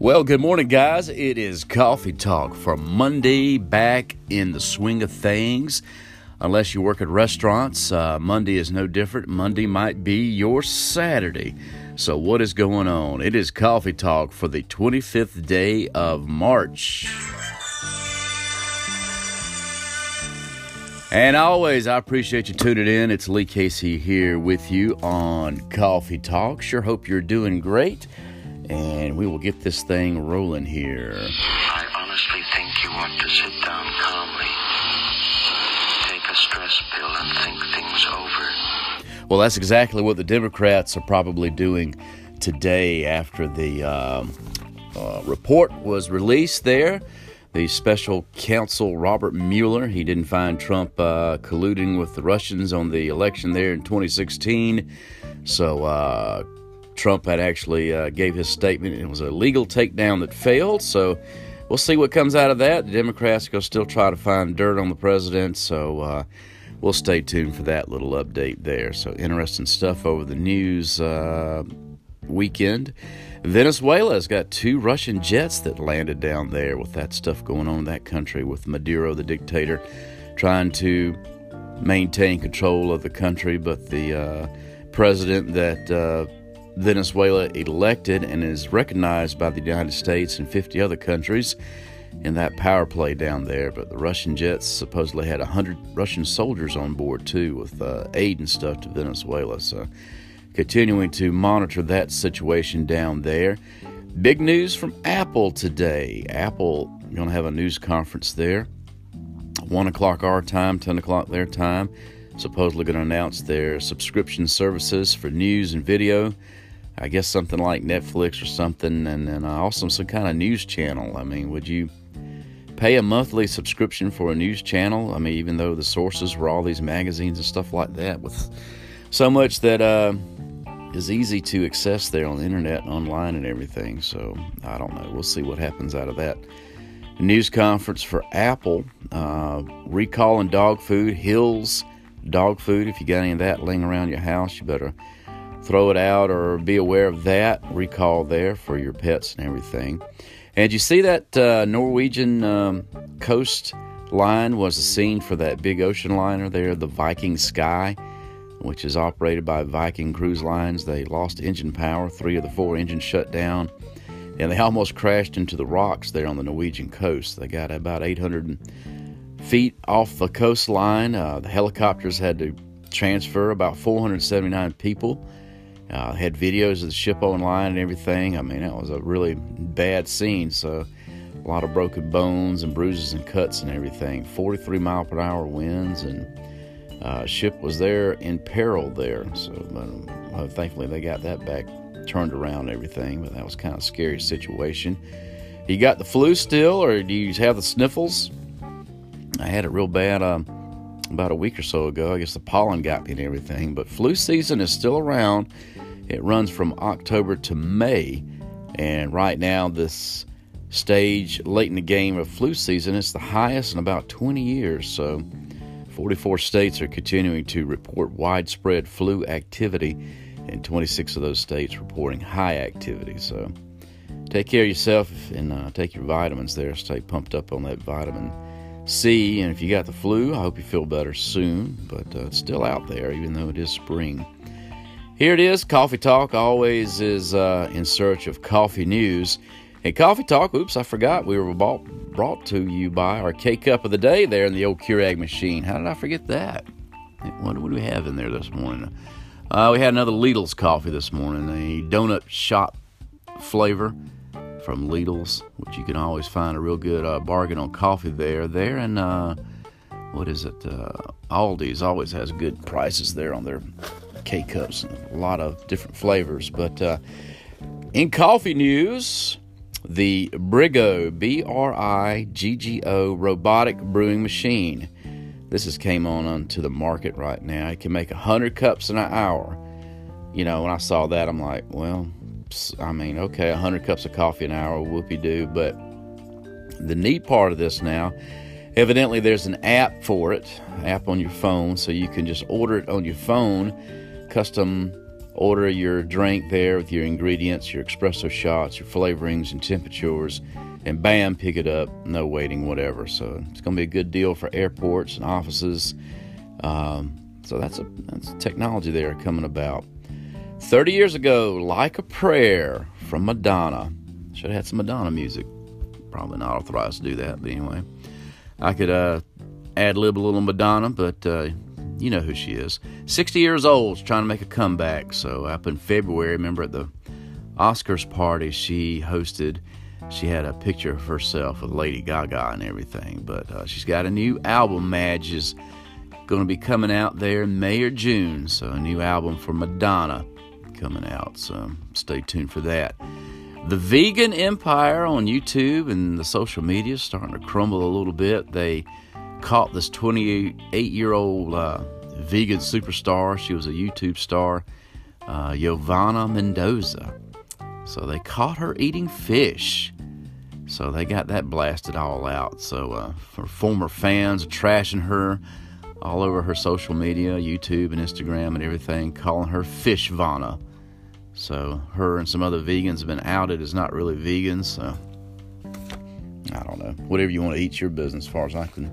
Well, good morning, guys. It is Coffee Talk for Monday, back in the swing of things. Unless you work at restaurants, uh, Monday is no different. Monday might be your Saturday. So, what is going on? It is Coffee Talk for the 25th day of March. And always, I appreciate you tuning in. It's Lee Casey here with you on Coffee Talk. Sure hope you're doing great and we will get this thing rolling here. I honestly think you want to sit down calmly, take a stress pill, and think things over. Well, that's exactly what the Democrats are probably doing today after the um, uh, report was released there. The special counsel Robert Mueller, he didn't find Trump uh, colluding with the Russians on the election there in 2016. So uh, Trump had actually uh, gave his statement. It was a legal takedown that failed. So we'll see what comes out of that. The Democrats to still try to find dirt on the president. So uh, we'll stay tuned for that little update there. So interesting stuff over the news uh, weekend. Venezuela's got two Russian jets that landed down there with that stuff going on in that country with Maduro, the dictator, trying to maintain control of the country, but the uh, president that uh, Venezuela elected and is recognized by the United States and 50 other countries in that power play down there. But the Russian jets supposedly had 100 Russian soldiers on board too, with uh, aid and stuff to Venezuela. So, continuing to monitor that situation down there. Big news from Apple today. Apple going to have a news conference there, one o'clock our time, 10 o'clock their time. Supposedly going to announce their subscription services for news and video. I guess something like Netflix or something, and then also some kind of news channel. I mean, would you pay a monthly subscription for a news channel? I mean, even though the sources were all these magazines and stuff like that, with so much that uh, is easy to access there on the internet online and everything. So I don't know. We'll see what happens out of that. News conference for Apple, uh, recalling dog food, Hill's dog food. If you got any of that laying around your house, you better throw it out or be aware of that recall there for your pets and everything. And you see that uh, Norwegian um, coastline was the scene for that big ocean liner there, the Viking Sky, which is operated by Viking Cruise Lines. They lost engine power, three of the four engines shut down, and they almost crashed into the rocks there on the Norwegian coast. They got about 800 feet off the coastline. Uh, the helicopters had to transfer about 479 people uh, had videos of the ship online and everything. I mean, that was a really bad scene. So, a lot of broken bones and bruises and cuts and everything. 43 mile per hour winds, and uh, ship was there in peril there. So, uh, thankfully, they got that back turned around everything. But that was kind of a scary situation. You got the flu still, or do you have the sniffles? I had it real bad um, about a week or so ago. I guess the pollen got me and everything. But flu season is still around. It runs from October to May, and right now, this stage late in the game of flu season is the highest in about 20 years. So, 44 states are continuing to report widespread flu activity, and 26 of those states reporting high activity. So, take care of yourself and uh, take your vitamins there. Stay pumped up on that vitamin C. And if you got the flu, I hope you feel better soon. But uh, it's still out there, even though it is spring. Here it is, Coffee Talk always is uh, in search of coffee news. And Coffee Talk, oops, I forgot, we were bought, brought to you by our K Cup of the day there in the old Keurig machine. How did I forget that? What do we have in there this morning? Uh, we had another Lidl's coffee this morning, a donut shop flavor from Lidl's, which you can always find a real good uh, bargain on coffee there. There and uh, what is it? Uh, Aldi's always has good prices there on their K cups, a lot of different flavors. But uh, in coffee news, the Briggo B R I G G O robotic brewing machine. This has came on onto the market right now. It can make 100 cups in an hour. You know, when I saw that, I'm like, well, I mean, okay, 100 cups of coffee an hour, whoopie doo. But the neat part of this now, evidently, there's an app for it, app on your phone, so you can just order it on your phone custom order your drink there with your ingredients, your espresso shots, your flavorings, and temperatures, and bam, pick it up. No waiting, whatever. So it's going to be a good deal for airports and offices. Um, so that's a that's technology there coming about. 30 years ago, Like a Prayer from Madonna. Should have had some Madonna music. Probably not authorized to do that, but anyway. I could uh, ad lib a little Madonna, but uh, you know who she is. 60 years old, trying to make a comeback. So up in February, remember at the Oscars party she hosted, she had a picture of herself with Lady Gaga and everything. But uh, she's got a new album, Madge, is going to be coming out there in May or June. So a new album for Madonna coming out. So stay tuned for that. The vegan empire on YouTube and the social media is starting to crumble a little bit. They caught this 28 year old uh, vegan superstar. She was a YouTube star, uh, Mendoza. So they caught her eating fish. So they got that blasted all out. So uh, for former fans are trashing her all over her social media, YouTube and Instagram and everything, calling her Fish Vana. So her and some other vegans have been outed as not really vegans. So I don't know. Whatever you want to eat, your business. As far as I can,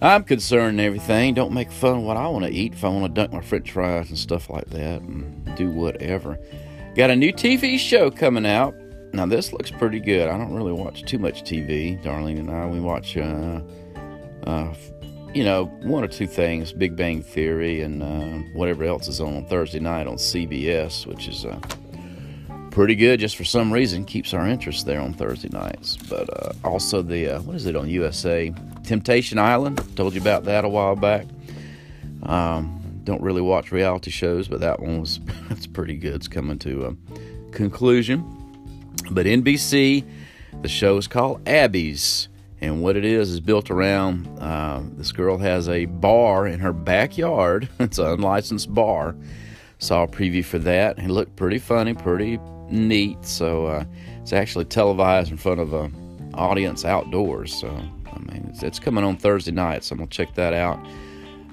I'm concerned and everything. Don't make fun of what I want to eat. If I want to dunk my French fries and stuff like that, and do whatever. Got a new TV show coming out. Now this looks pretty good. I don't really watch too much TV. Darlene and I we watch. Uh, uh, you know, one or two things Big Bang Theory and uh, whatever else is on on Thursday night on CBS, which is uh, pretty good just for some reason, keeps our interest there on Thursday nights. But uh, also the, uh, what is it on USA? Temptation Island. Told you about that a while back. Um, don't really watch reality shows, but that one was that's pretty good. It's coming to a conclusion. But NBC, the show is called Abby's. And what it is is built around uh, this girl has a bar in her backyard. it's an unlicensed bar. Saw a preview for that. It looked pretty funny, pretty neat. So uh, it's actually televised in front of an audience outdoors. So I mean, it's, it's, coming on Thursday night. So I'm gonna check that out.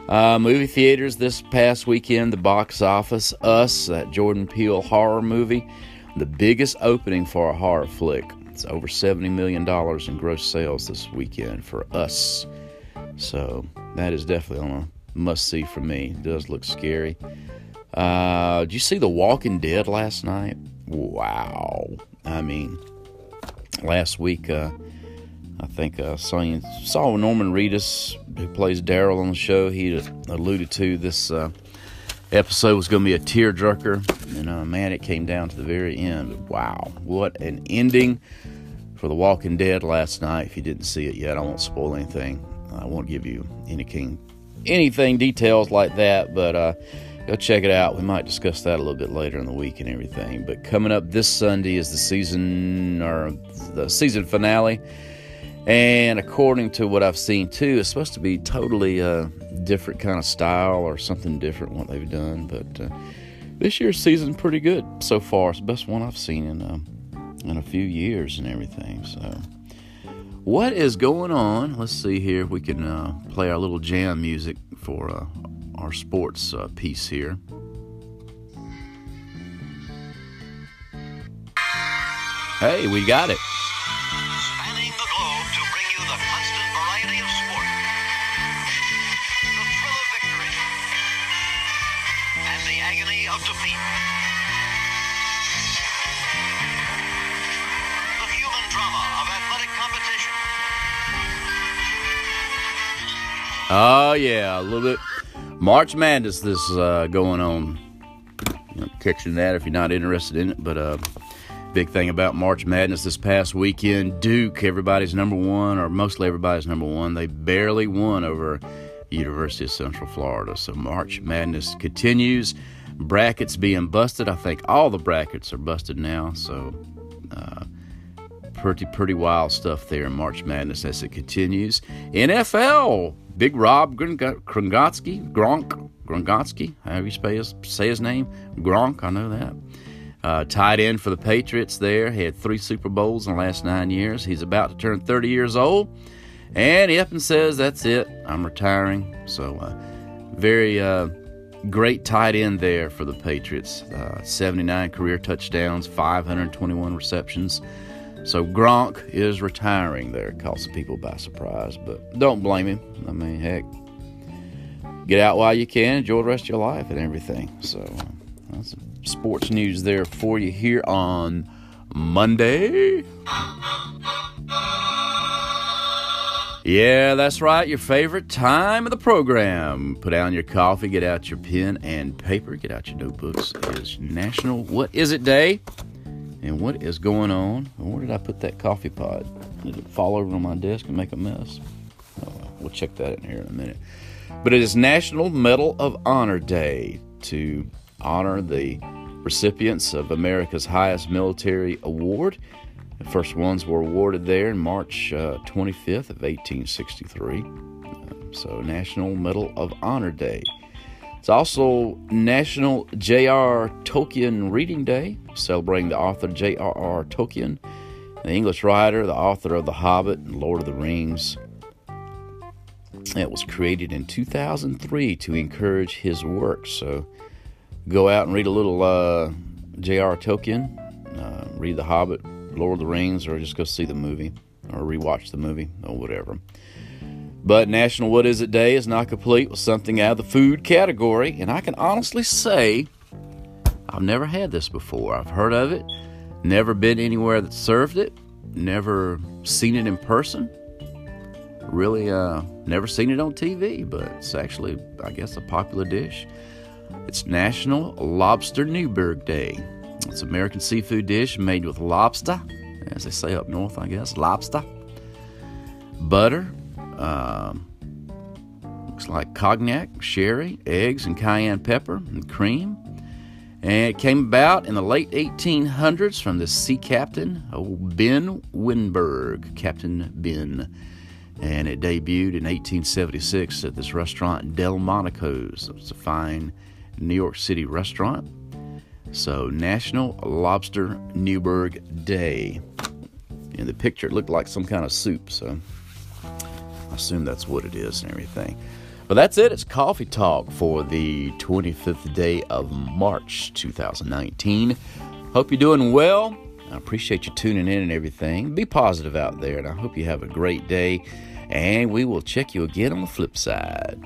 Uh, movie theaters this past weekend. The box office, Us, that Jordan Peele horror movie, the biggest opening for a horror flick. It's over $70 million in gross sales this weekend for us. So that is definitely on a must see for me. It does look scary. Uh, did you see The Walking Dead last night? Wow. I mean, last week, uh, I think uh, saw, saw Norman Reedus, who plays Daryl on the show, he alluded to this uh, episode was going to be a tearjerker. And uh, man, it came down to the very end. Wow, what an ending for The Walking Dead last night. If you didn't see it yet, I won't spoil anything. I won't give you anything, anything details like that. But uh, go check it out. We might discuss that a little bit later in the week and everything. But coming up this Sunday is the season or the season finale. And according to what I've seen too, it's supposed to be totally uh, different kind of style or something different what they've done. But uh, this year's season pretty good so far. It's the best one I've seen in um, in a few years and everything. So, what is going on? Let's see here if we can uh, play our little jam music for uh, our sports uh, piece here. Hey, we got it. Oh yeah, a little bit. March Madness this uh, going on. You know, catching that if you're not interested in it, but uh, big thing about March Madness this past weekend, Duke, everybody's number one, or mostly everybody's number one. They barely won over University of Central Florida. So March Madness continues. Brackets being busted. I think all the brackets are busted now. So uh, pretty pretty wild stuff there in March Madness as it continues. NFL Big Rob Gronkowski, Gronk, Gronkowski, however you say his, say his name, Gronk, I know that. Uh, tight end for the Patriots there. He had three Super Bowls in the last nine years. He's about to turn 30 years old. And he up and says, That's it. I'm retiring. So, uh, very uh, great tight end there for the Patriots. Uh, 79 career touchdowns, 521 receptions. So Gronk is retiring there. Caught some people by surprise, but don't blame him. I mean, heck, get out while you can, enjoy the rest of your life and everything. So uh, that's sports news there for you here on Monday. Yeah, that's right. Your favorite time of the program. Put down your coffee, get out your pen and paper, get out your notebooks. It is National What Is It Day. And what is going on? Where did I put that coffee pot? Did it fall over on my desk and make a mess? Oh, we'll check that in here in a minute. But it is National Medal of Honor Day to honor the recipients of America's highest military award. The first ones were awarded there in March uh, 25th of 1863. Uh, so National Medal of Honor Day. It's also National J.R. Tolkien Reading Day, celebrating the author J.R.R. Tolkien, the English writer, the author of The Hobbit and Lord of the Rings. It was created in 2003 to encourage his work. So go out and read a little uh, J.R. Tolkien, uh, read The Hobbit, Lord of the Rings, or just go see the movie or rewatch the movie or whatever. But National What Is It Day is not complete with something out of the food category, and I can honestly say I've never had this before. I've heard of it, never been anywhere that served it, never seen it in person. Really, uh, never seen it on TV, but it's actually, I guess, a popular dish. It's National Lobster Newburg Day. It's an American seafood dish made with lobster, as they say up north, I guess, lobster, butter, um, looks like cognac, sherry, eggs, and cayenne pepper and cream. And it came about in the late 1800s from the sea captain, old Ben Wenberg, Captain Ben. And it debuted in 1876 at this restaurant, Delmonico's. It's a fine New York City restaurant. So, National Lobster Newburg Day. In the picture, it looked like some kind of soup, so I assume that's what it is and everything. But that's it. It's coffee talk for the 25th day of March 2019. Hope you're doing well. I appreciate you tuning in and everything. Be positive out there, and I hope you have a great day. And we will check you again on the flip side.